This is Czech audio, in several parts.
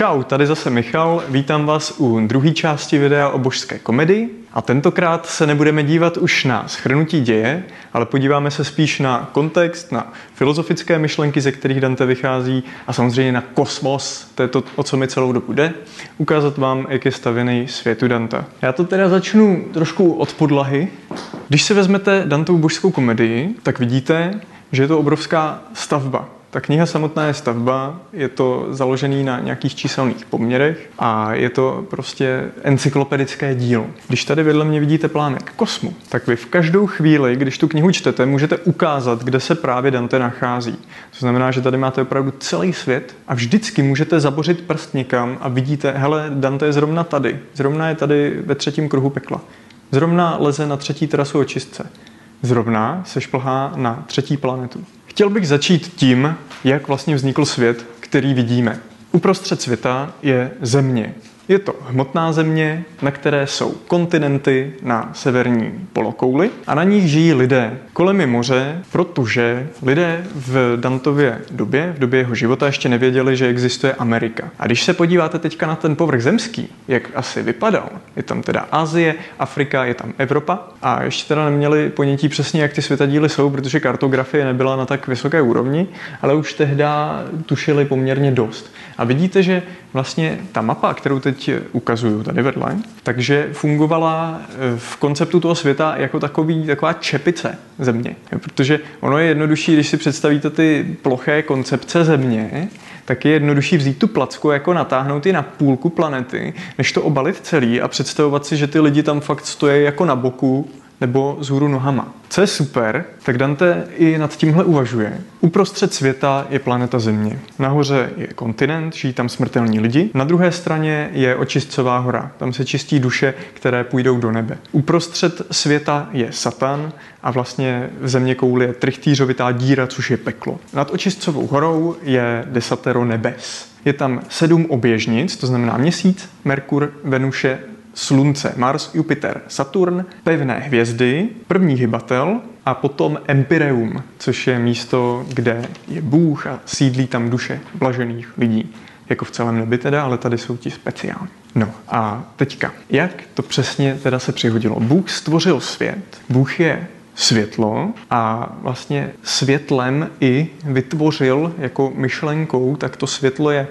Čau, tady zase Michal, vítám vás u druhé části videa o božské komedii. A tentokrát se nebudeme dívat už na schrnutí děje, ale podíváme se spíš na kontext, na filozofické myšlenky, ze kterých Dante vychází a samozřejmě na kosmos, to je to, o co mi celou dobu jde, ukázat vám, jak je stavěný světu Danta. Já to teda začnu trošku od podlahy. Když si vezmete Dantovu božskou komedii, tak vidíte, že je to obrovská stavba. Ta kniha samotná je stavba, je to založený na nějakých číselných poměrech a je to prostě encyklopedické dílo. Když tady vedle mě vidíte plánek kosmu, tak vy v každou chvíli, když tu knihu čtete, můžete ukázat, kde se právě Dante nachází. To znamená, že tady máte opravdu celý svět a vždycky můžete zabořit prst někam a vidíte, hele, Dante je zrovna tady, zrovna je tady ve třetím kruhu pekla. Zrovna leze na třetí terasu očistce. Zrovna se šplhá na třetí planetu. Chtěl bych začít tím, jak vlastně vznikl svět, který vidíme. Uprostřed světa je země. Je to hmotná země, na které jsou kontinenty na severní polokouli a na nich žijí lidé. Kolem je moře, protože lidé v Dantově době, v době jeho života ještě nevěděli, že existuje Amerika. A když se podíváte teďka na ten povrch zemský, jak asi vypadal, je tam teda Asie, Afrika, je tam Evropa a ještě teda neměli ponětí přesně, jak ty světadíly jsou, protože kartografie nebyla na tak vysoké úrovni, ale už tehdy tušili poměrně dost. A vidíte, že vlastně ta mapa, kterou teď ukazuju tady vedle, takže fungovala eh, v konceptu toho světa jako takový, taková čepice země. Protože ono je jednodušší, když si představíte ty ploché koncepce země, tak je jednodušší vzít tu placku, jako natáhnout ji na půlku planety, než to obalit celý a představovat si, že ty lidi tam fakt stojí jako na boku nebo zhůru nohama. Co je super, tak Dante i nad tímhle uvažuje. Uprostřed světa je planeta Země. Nahoře je kontinent, žijí tam smrtelní lidi. Na druhé straně je očistcová hora. Tam se čistí duše, které půjdou do nebe. Uprostřed světa je Satan a vlastně v země kouli je trichtýřovitá díra, což je peklo. Nad očistcovou horou je desatero nebes. Je tam sedm oběžnic, to znamená měsíc, Merkur, Venuše, Slunce, Mars, Jupiter, Saturn, pevné hvězdy, první hybatel a potom Empireum, což je místo, kde je Bůh a sídlí tam duše blažených lidí. Jako v celém nebi teda, ale tady jsou ti speciální. No a teďka, jak to přesně teda se přihodilo? Bůh stvořil svět, Bůh je světlo a vlastně světlem i vytvořil jako myšlenkou, tak to světlo je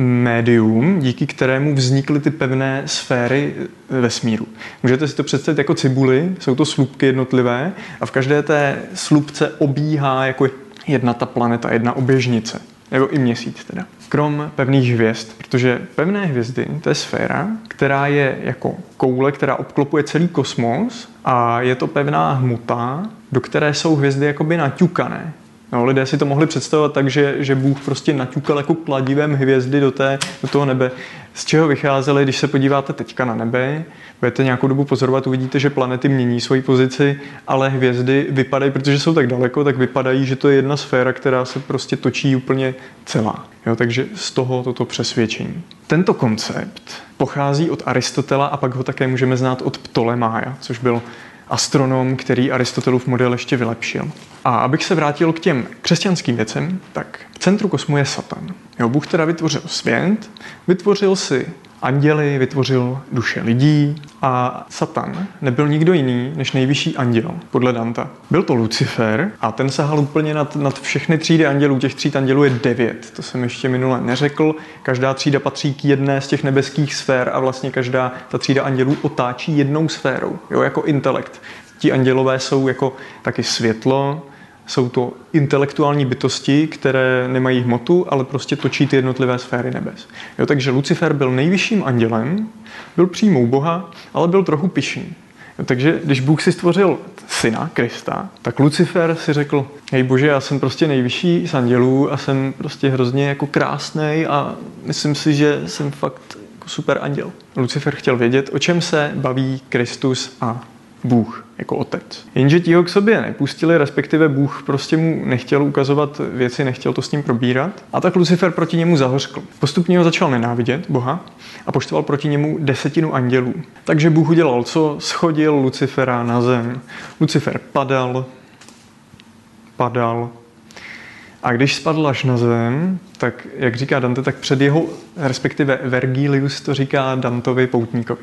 médium, díky kterému vznikly ty pevné sféry vesmíru. Můžete si to představit jako cibuly, jsou to slupky jednotlivé a v každé té slupce obíhá jako jedna ta planeta, jedna oběžnice. Nebo i měsíc teda. Krom pevných hvězd, protože pevné hvězdy, to je sféra, která je jako koule, která obklopuje celý kosmos a je to pevná hmota, do které jsou hvězdy jakoby naťukané. No, lidé si to mohli představovat tak, že, že Bůh prostě naťukal jako kladivem hvězdy do, té, do toho nebe. Z čeho vycházeli, když se podíváte teďka na nebe, budete nějakou dobu pozorovat, uvidíte, že planety mění svoji pozici, ale hvězdy vypadají, protože jsou tak daleko, tak vypadají, že to je jedna sféra, která se prostě točí úplně celá. Jo, takže z toho toto přesvědčení. Tento koncept pochází od Aristotela a pak ho také můžeme znát od Ptolemája, což byl astronom, který Aristotelův model ještě vylepšil. A abych se vrátil k těm křesťanským věcem, tak v centru kosmu je Satan. Jo, Bůh teda vytvořil svět, vytvořil si anděli, vytvořil duše lidí a Satan nebyl nikdo jiný než nejvyšší anděl, podle Danta. Byl to Lucifer a ten sahal úplně nad, nad všechny třídy andělů. Těch tříd andělů je devět, to jsem ještě minule neřekl. Každá třída patří k jedné z těch nebeských sfér a vlastně každá ta třída andělů otáčí jednou sférou, jo, jako intelekt. Ti andělové jsou jako taky světlo, jsou to intelektuální bytosti, které nemají hmotu, ale prostě točí ty jednotlivé sféry nebes. Jo, takže Lucifer byl nejvyšším andělem, byl přímou Boha, ale byl trochu pišný. Jo, takže když Bůh si stvořil syna, Krista, tak Lucifer si řekl, hej bože, já jsem prostě nejvyšší z andělů a jsem prostě hrozně jako krásný a myslím si, že jsem fakt jako super anděl. Lucifer chtěl vědět, o čem se baví Kristus a Bůh jako otec. Jenže ti ho k sobě nepustili, respektive Bůh prostě mu nechtěl ukazovat věci, nechtěl to s ním probírat. A tak Lucifer proti němu zahořkl. Postupně ho začal nenávidět, Boha, a poštoval proti němu desetinu andělů. Takže Bůh udělal co? Schodil Lucifera na zem. Lucifer padal, padal A když spadl až na zem, tak jak říká Dante, tak před jeho, respektive Vergilius to říká Dantovi poutníkovi,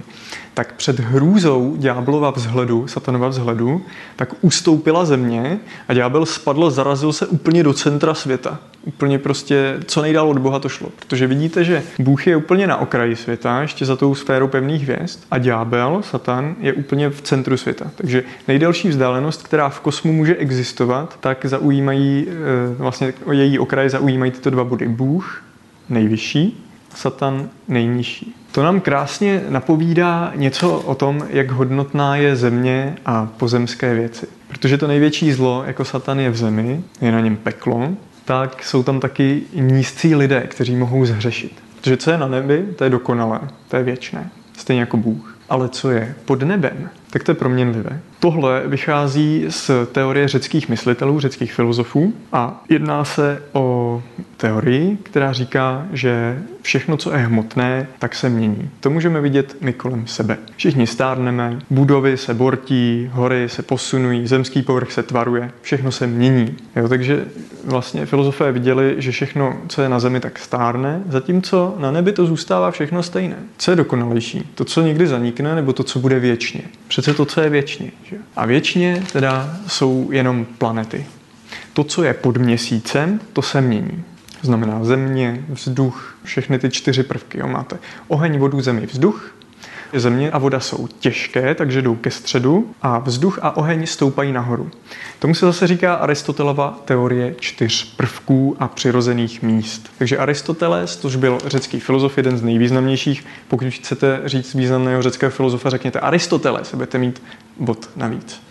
tak před hrůzou ďáblova vzhledu, satanova vzhledu, tak ustoupila země a ďábel spadl, zarazil se úplně do centra světa. Úplně prostě, co nejdál od Boha to šlo. Protože vidíte, že Bůh je úplně na okraji světa, ještě za tou sférou pevných hvězd a ďábel, satan, je úplně v centru světa. Takže nejdelší vzdálenost, která v kosmu může existovat, tak zaujímají, eh, vlastně její okraje zaujímají tyto dva body. Bůh nejvyšší, Satan nejnižší. To nám krásně napovídá něco o tom, jak hodnotná je země a pozemské věci. Protože to největší zlo, jako Satan je v zemi, je na něm peklo, tak jsou tam taky nízcí lidé, kteří mohou zhřešit. Protože co je na nebi, to je dokonalé, to je věčné, stejně jako Bůh. Ale co je pod nebem, tak to je proměnlivé. Tohle vychází z teorie řeckých myslitelů, řeckých filozofů a jedná se o teorii, která říká, že všechno, co je hmotné, tak se mění. To můžeme vidět my kolem sebe. Všichni stárneme, budovy se bortí, hory se posunují, zemský povrch se tvaruje, všechno se mění. Jo, takže vlastně filozofé viděli, že všechno, co je na zemi, tak stárne, zatímco na nebi to zůstává všechno stejné. Co je dokonalejší? To, co někdy zanikne, nebo to, co bude věčně? Přece to, co je věčně. Že? A věčně teda jsou jenom planety. To, co je pod měsícem, to se mění. Znamená země, vzduch, všechny ty čtyři prvky. Jo. Máte oheň, vodu, zemi, vzduch. Země a voda jsou těžké, takže jdou ke středu a vzduch a oheň stoupají nahoru. Tomu se zase říká Aristotelova teorie čtyř prvků a přirozených míst. Takže Aristoteles, tož byl řecký filozof, jeden z nejvýznamnějších. Pokud chcete říct významného řeckého filozofa, řekněte Aristoteles, budete mít bod navíc.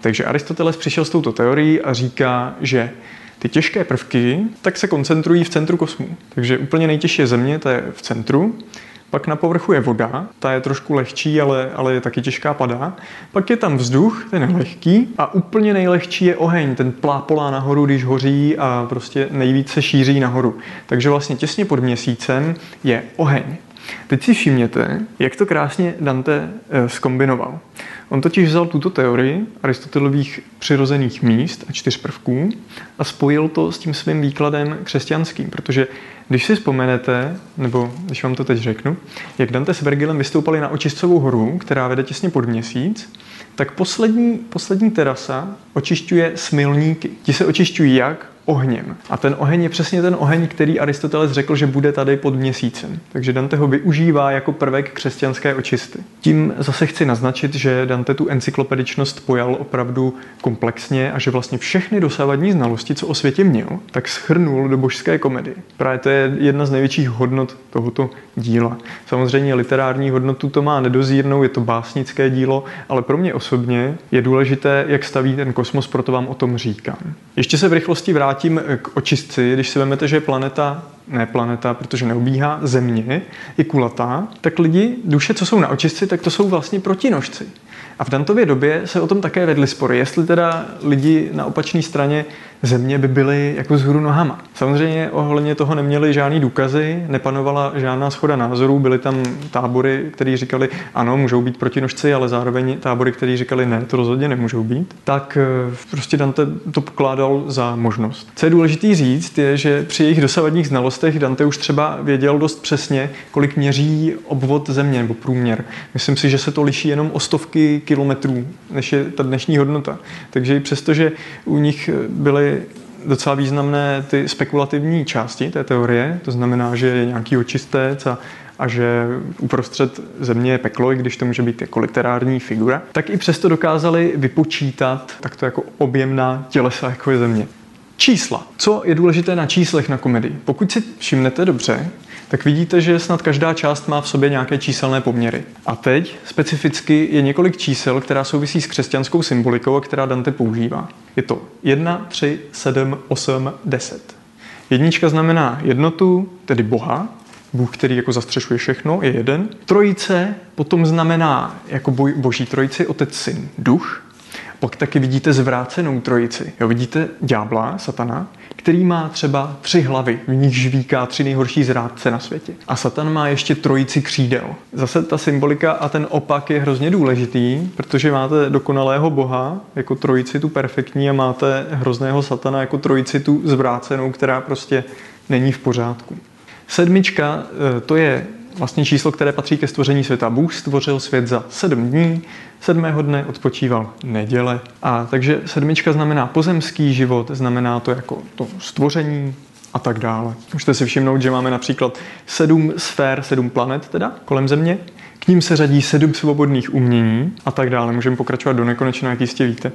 Takže Aristoteles přišel s touto teorií a říká, že ty těžké prvky tak se koncentrují v centru kosmu. Takže úplně nejtěžší je Země, ta je v centru. Pak na povrchu je voda, ta je trošku lehčí, ale, ale je taky těžká padá. Pak je tam vzduch, ten je lehký. A úplně nejlehčí je oheň, ten plápolá nahoru, když hoří a prostě nejvíce šíří nahoru. Takže vlastně těsně pod měsícem je oheň. Teď si všimněte, jak to krásně Dante skombinoval. Eh, On totiž vzal tuto teorii Aristotelových přirozených míst a čtyř prvků a spojil to s tím svým výkladem křesťanským, protože když si vzpomenete, nebo když vám to teď řeknu, jak Dante s Vergilem vystoupali na očistcovou horu, která vede těsně pod měsíc, tak poslední, poslední terasa očišťuje smilníky. Ti se očišťují jak? Ohněm. A ten oheň je přesně ten oheň, který Aristoteles řekl, že bude tady pod měsícem. Takže Dante ho využívá jako prvek křesťanské očisty. Tím zase chci naznačit, že Dante tu encyklopedičnost pojal opravdu komplexně a že vlastně všechny dosávadní znalosti, co o světě měl, tak schrnul do božské komedie. Právě to je jedna z největších hodnot tohoto díla. Samozřejmě literární hodnotu to má nedozírnou, je to básnické dílo, ale pro mě osobně je důležité, jak staví ten kosmos, proto vám o tom říkám. Ještě se v rychlosti vrátím vrátím k očistci, když si vezmete, že planeta, ne planeta, protože neobíhá, země je kulatá, tak lidi, duše, co jsou na očistci, tak to jsou vlastně protinožci. A v Dantově době se o tom také vedly spory, jestli teda lidi na opačné straně země by byly jako vzhůru nohama. Samozřejmě ohledně toho neměli žádný důkazy, nepanovala žádná schoda názorů, byly tam tábory, které říkali, ano, můžou být protinožci, ale zároveň tábory, které říkali, ne, to rozhodně nemůžou být. Tak eh, prostě Dante to pokládal za možnost. Co je důležité říct, je, že při jejich dosavadních znalostech Dante už třeba věděl dost přesně, kolik měří obvod země nebo průměr. Myslím si, že se to liší jenom o stovky kilometrů, než je ta dnešní hodnota. Takže i přesto, že u nich byly docela významné ty spekulativní části té teorie, to znamená, že je nějaký očistec a, a že uprostřed země je peklo, i když to může být jako literární figura, tak i přesto dokázali vypočítat takto jako objemná tělesa, jako je země. Čísla. Co je důležité na číslech na komedii? Pokud si všimnete dobře, tak vidíte, že snad každá část má v sobě nějaké číselné poměry. A teď specificky je několik čísel, která souvisí s křesťanskou symbolikou a která Dante používá. Je to 1, 3, 7, 8, 10. Jednička znamená jednotu, tedy Boha, Bůh, který jako zastřešuje všechno, je jeden. Trojice potom znamená jako boží trojici, otec, syn, duch. Pak taky vidíte zvrácenou trojici. Jo, vidíte ďábla, satana, který má třeba tři hlavy, v nich žvíká tři nejhorší zrádce na světě. A Satan má ještě trojici křídel. Zase ta symbolika a ten opak je hrozně důležitý, protože máte dokonalého boha jako trojici tu perfektní a máte hrozného satana jako trojici tu zvrácenou, která prostě není v pořádku. Sedmička eh, to je vlastně číslo, které patří ke stvoření světa. Bůh stvořil svět za sedm dní, sedmého dne odpočíval neděle. A takže sedmička znamená pozemský život, znamená to jako to stvoření, a tak dále. Můžete si všimnout, že máme například sedm sfér, sedm planet teda kolem Země ním se řadí sedm svobodných umění a tak dále. Můžeme pokračovat do nekonečna, jak jistě víte.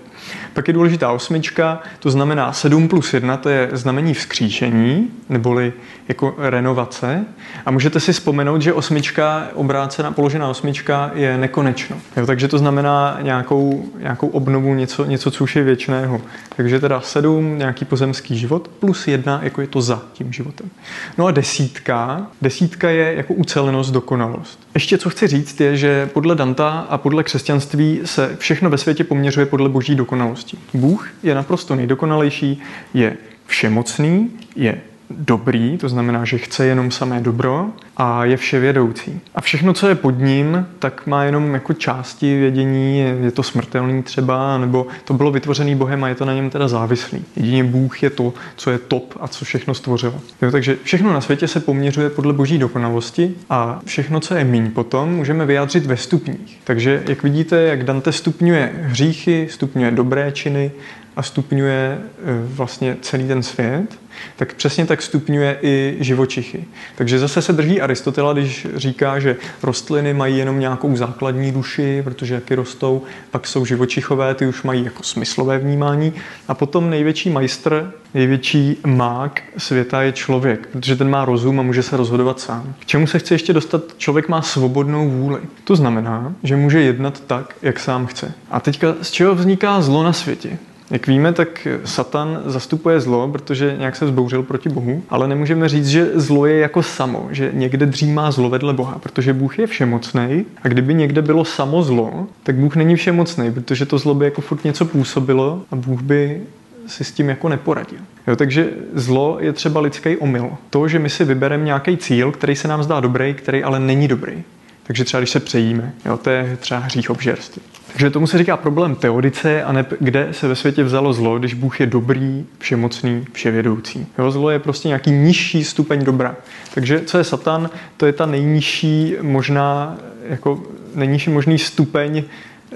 Pak je důležitá osmička, to znamená 7 plus 1, to je znamení vzkříšení, neboli jako renovace. A můžete si vzpomenout, že osmička, obrácená, položená osmička je nekonečno. Jo, takže to znamená nějakou, nějakou obnovu, něco, něco, co už je věčného. Takže teda 7, nějaký pozemský život, plus 1, jako je to za tím životem. No a desítka, desítka je jako ucelenost, dokonalost. Ještě co chci říct je, že podle Danta a podle křesťanství se všechno ve světě poměřuje podle boží dokonalosti. Bůh je naprosto nejdokonalejší, je všemocný, je dobrý, to znamená, že chce jenom samé dobro a je vševědoucí. A všechno, co je pod ním, tak má jenom jako části vědění, je to smrtelný třeba, nebo to bylo vytvořený Bohem a je to na něm teda závislý. Jedině Bůh je to, co je top a co všechno stvořilo. Jo, takže všechno na světě se poměřuje podle boží dokonalosti a všechno, co je míň potom, můžeme vyjádřit ve stupních. Takže jak vidíte, jak Dante stupňuje hříchy, stupňuje dobré činy a stupňuje e, vlastně celý ten svět, tak přesně tak stupňuje i živočichy. Takže zase se drží Aristotela, když říká, že rostliny mají jenom nějakou základní duši, protože jaky rostou, pak jsou živočichové, ty už mají jako smyslové vnímání. A potom největší majstr, největší mák světa je člověk, protože ten má rozum a může se rozhodovat sám. K čemu se chce ještě dostat? Člověk má svobodnou vůli. To znamená, že může jednat tak, jak sám chce. A teďka z čeho vzniká zlo na světě? Jak víme, tak Satan zastupuje zlo, protože nějak se zbouřil proti Bohu, ale nemůžeme říct, že zlo je jako samo, že někde dřímá zlo vedle Boha, protože Bůh je všemocný a kdyby někde bylo samo zlo, tak Bůh není všemocný, protože to zlo by jako furt něco působilo a Bůh by si s tím jako neporadil. Jo, takže zlo je třeba lidský omyl. To, že my si vybereme nějaký cíl, který se nám zdá dobrý, který ale není dobrý. Takže třeba když se přejíme, jo, to je třeba hřích obžerství. Takže tomu se říká problém teodice, a ne, kde se ve světě vzalo zlo, když Bůh je dobrý, všemocný, vševědoucí. Jo, zlo je prostě nějaký nižší stupeň dobra. Takže co je Satan? To je ta nejnižší možná, jako nejnižší možný stupeň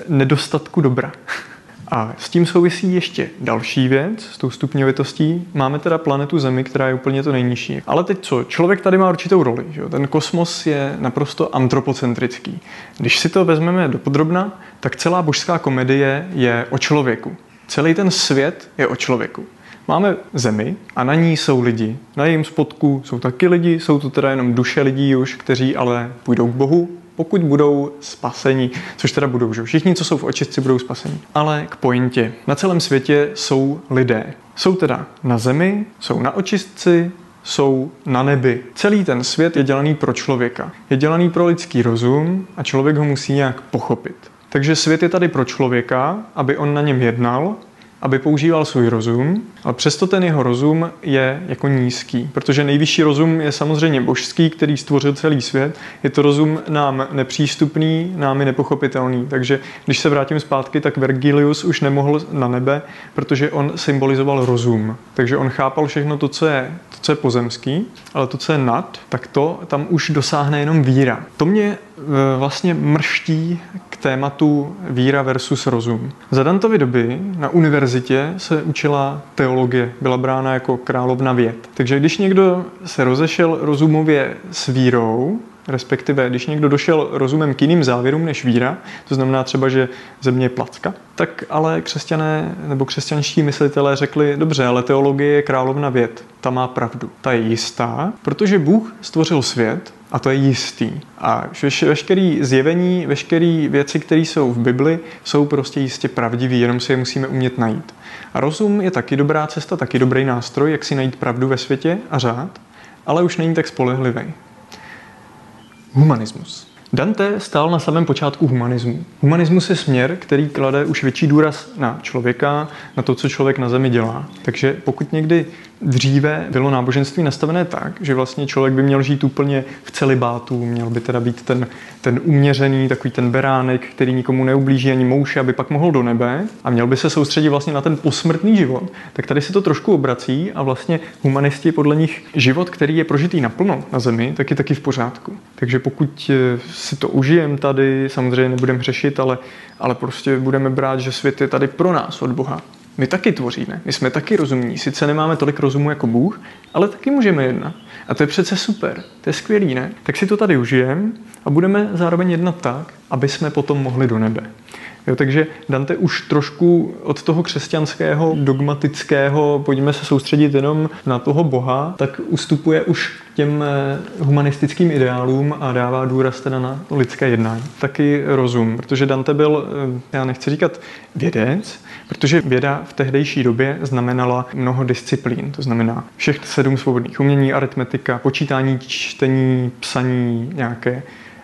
nedostatku dobra. A s tím souvisí ještě další věc, s tou stupňovitostí. Máme teda planetu Zemi, která je úplně to nejnižší. Ale teď co? Člověk tady má určitou roli. Že? Ten kosmos je naprosto antropocentrický. Když si to vezmeme do podrobna, tak celá božská komedie je o člověku. Celý ten svět je o člověku. Máme zemi a na ní jsou lidi. Na jejím spodku jsou taky lidi, jsou to teda jenom duše lidí už, kteří ale půjdou k Bohu, pokud budou spaseni, což teda budou, že všichni, co jsou v očistci, budou spaseni. Ale k pointě. Na celém světě jsou lidé. Jsou teda na zemi, jsou na očistci, jsou na nebi. Celý ten svět je dělaný pro člověka. Je dělaný pro lidský rozum a člověk ho musí nějak pochopit. Takže svět je tady pro člověka, aby on na něm jednal aby používal svůj rozum, ale přesto ten jeho rozum je jako nízký, protože nejvyšší rozum je samozřejmě božský, který stvořil celý svět. Je to rozum nám nepřístupný, námi nepochopitelný. Takže když se vrátím zpátky, tak Vergilius už nemohl na nebe, protože on symbolizoval rozum. Takže on chápal všechno to, co je, to, co je pozemský, ale to, co je nad, tak to tam už dosáhne jenom víra. To mě vlastně mrští k tématu víra versus rozum. Za Dantovy doby na univerzitě se učila teologie, byla brána jako královna věd. Takže když někdo se rozešel rozumově s vírou, respektive když někdo došel rozumem k jiným závěrům než víra, to znamená třeba, že země je placka, tak ale křesťané nebo křesťanští myslitelé řekli, dobře, ale teologie je královna věd, ta má pravdu, ta je jistá, protože Bůh stvořil svět a to je jistý. A veškeré zjevení, veškeré věci, které jsou v Bibli, jsou prostě jistě pravdivé, jenom si je musíme umět najít. A rozum je taky dobrá cesta, taky dobrý nástroj, jak si najít pravdu ve světě a řád, ale už není tak spolehlivý. Humanismus. Dante stál na samém počátku humanismu. Humanismus je směr, který klade už větší důraz na člověka, na to, co člověk na zemi dělá. Takže pokud někdy dříve bylo náboženství nastavené tak, že vlastně člověk by měl žít úplně v celibátu, měl by teda být ten, ten uměřený, takový ten beránek, který nikomu neublíží ani mouše, aby pak mohl do nebe a měl by se soustředit vlastně na ten posmrtný život. Tak tady se to trošku obrací a vlastně humanisti podle nich život, který je prožitý naplno na zemi, tak je taky v pořádku. Takže pokud eh, si to užijem tady, samozřejmě nebudeme řešit, ale, ale prostě budeme brát, že svět je tady pro nás od Boha my taky tvoříme, my jsme taky rozumní. Sice nemáme tolik rozumu jako Bůh, ale taky můžeme jednat. A to je přece super, to je skvělý, ne? Tak si to tady užijeme a budeme zároveň jednat tak, aby jsme potom mohli do nebe. Jo, takže Dante už trošku od toho křesťanského, dogmatického, pojďme se soustředit jenom na toho Boha, tak ustupuje už těm eh, humanistickým ideálům a dává důraz teda na lidské jednání. Taky rozum, protože Dante byl, eh, já nechci říkat vědec, protože věda v tehdejší době znamenala mnoho disciplín, to znamená všech sedm svobodných umění, aritmetika, počítání, čtení, psaní, nějaké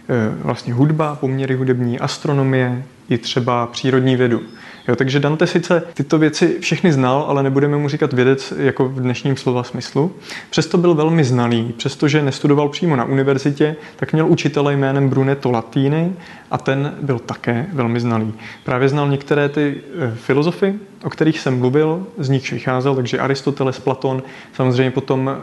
eh, vlastně hudba, poměry hudební, astronomie, i třeba přírodní vědu. Jo, takže Dante sice tyto věci všechny znal, ale nebudeme mu říkat vědec jako v dnešním slova smyslu. Přesto byl velmi znalý, přestože nestudoval přímo na univerzitě, tak měl učitele jménem Brunetto Latini a ten byl také velmi znalý. Právě znal některé ty eh, filozofy, o kterých jsem mluvil, z nich vycházel, takže Aristoteles, Platon, samozřejmě potom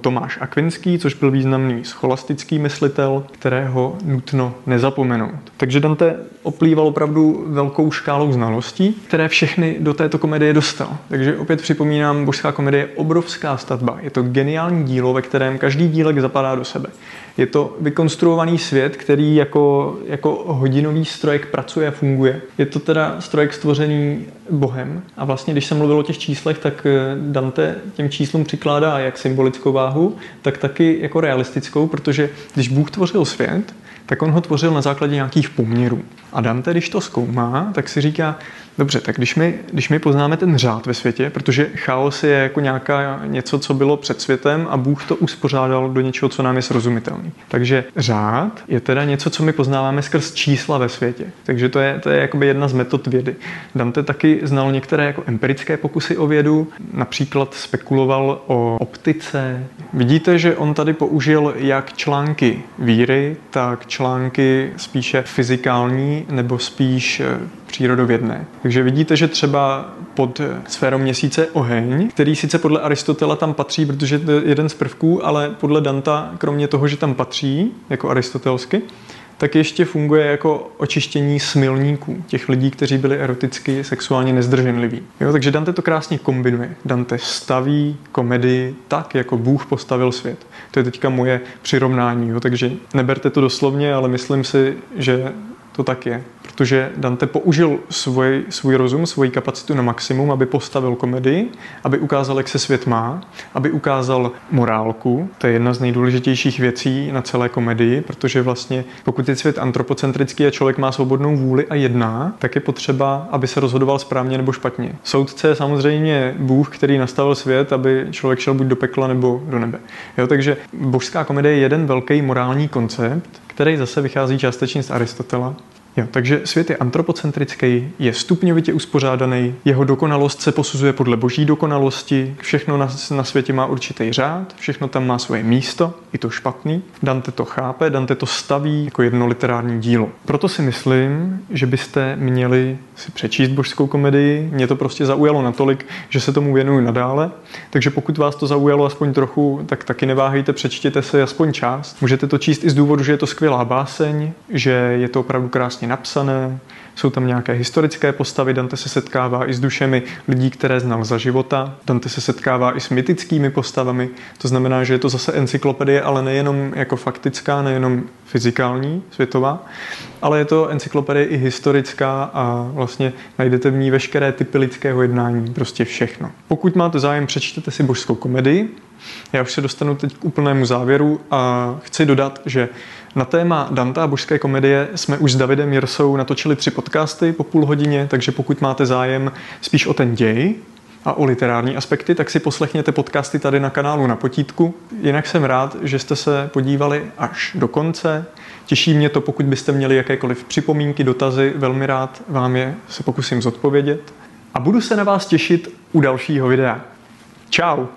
Tomáš Akvinský, což byl významný scholastický myslitel, kterého nutno nezapomenout. Takže Dante oplýval opravdu velkou škálou znalostí, které všechny do této komedie dostal. Takže opět připomínám, božská komedie je obrovská stavba. Je to geniální dílo, ve kterém každý dílek zapadá do sebe. Je to vykonstruovaný svět, který jako, jako hodinový strojek pracuje a funguje. Je to teda strojek stvořený Bohem. A vlastně, když jsem mluvil o těch číslech, tak eh, Dante těm číslům přikládá jak symbolickou váhu, tak taky jako realistickou, protože když Bůh tvořil svět, tak on ho tvořil na základě nějakých poměrů. A Dante, když to zkoumá, tak si říká, Dobře, tak když my, když my poznáme ten řád ve světě, protože chaos je jako nějaká něco, co bylo před světem a Bůh to uspořádal do něčeho, co nám je srozumitelný. Takže řád je teda něco, co my poznáváme skrz čísla ve světě. Takže to je, to je jakoby jedna z metod vědy. Dante taky znal některé jako empirické pokusy o vědu, například spekuloval o optice. Vidíte, že on tady použil jak články víry, tak články spíše fyzikální nebo spíš eh, přírodovědné. Takže vidíte, že třeba pod sférou měsíce oheň, který sice podle Aristotela tam patří, protože to je jeden z prvků, ale podle Danta, kromě toho, že tam patří, jako aristotelsky, tak ještě funguje jako očištění smilníků, těch lidí, kteří byli eroticky, sexuálně nezdrženliví. Jo, takže Dante to krásně kombinuje. Dante staví komedii tak, jako Bůh postavil svět. To je teďka moje přirovnání, jo, takže neberte to doslovně, ale myslím si, že to tak je protože Dante použil svůj, svůj rozum, svoji kapacitu na maximum, aby postavil komedii, aby ukázal, jak se svět má, aby ukázal morálku. To je jedna z nejdůležitějších věcí na celé komedii, protože vlastně pokud je svět antropocentrický a člověk má svobodnou vůli a jedná, tak je potřeba, aby se rozhodoval správně nebo špatně. Soudce je samozřejmě Bůh, který nastavil svět, aby člověk šel buď do pekla nebo do nebe. Jo, takže božská komedie je jeden velký morální koncept, který zase vychází částečně z Aristotela Jo, takže svět je antropocentrický, je stupňovitě uspořádaný, jeho dokonalost se posuzuje podle boží dokonalosti, všechno na, na světě má určitý řád, všechno tam má svoje místo, i to špatný. Dante to chápe, Dante to staví jako jedno literární dílo. Proto si myslím, že byste měli si přečíst božskou komedii. Mě to prostě zaujalo natolik, že se tomu věnuju nadále. Takže pokud vás to zaujalo aspoň trochu, tak taky neváhejte, přečtěte si aspoň část. Můžete to číst i z důvodu, že je to skvělá báseň, že je to opravdu krásně napsané, jsou tam nějaké historické postavy, Dante se setkává i s dušemi lidí, které znal za života, Dante se setkává i s mytickými postavami, to znamená, že je to zase encyklopedie, ale nejenom jako faktická, nejenom fyzikální, světová, ale je to encyklopedie i historická a vlastně najdete v ní veškeré typy lidského jednání, prostě všechno. Pokud máte zájem, přečtěte si božskou komedii. Já už se dostanu teď k úplnému závěru a chci dodat, že na téma Danta a božské komedie jsme už s Davidem Jirsou natočili tři podcasty po půl hodině, takže pokud máte zájem spíš o ten děj, a o literární aspekty, tak si poslechněte podcasty tady na kanálu na potítku. Jinak jsem rád, že jste se podívali až do konce. Těší mě to, pokud byste měli jakékoliv připomínky, dotazy, velmi rád vám je se pokusím zodpovědět. A budu se na vás těšit u dalšího videa. Ciao!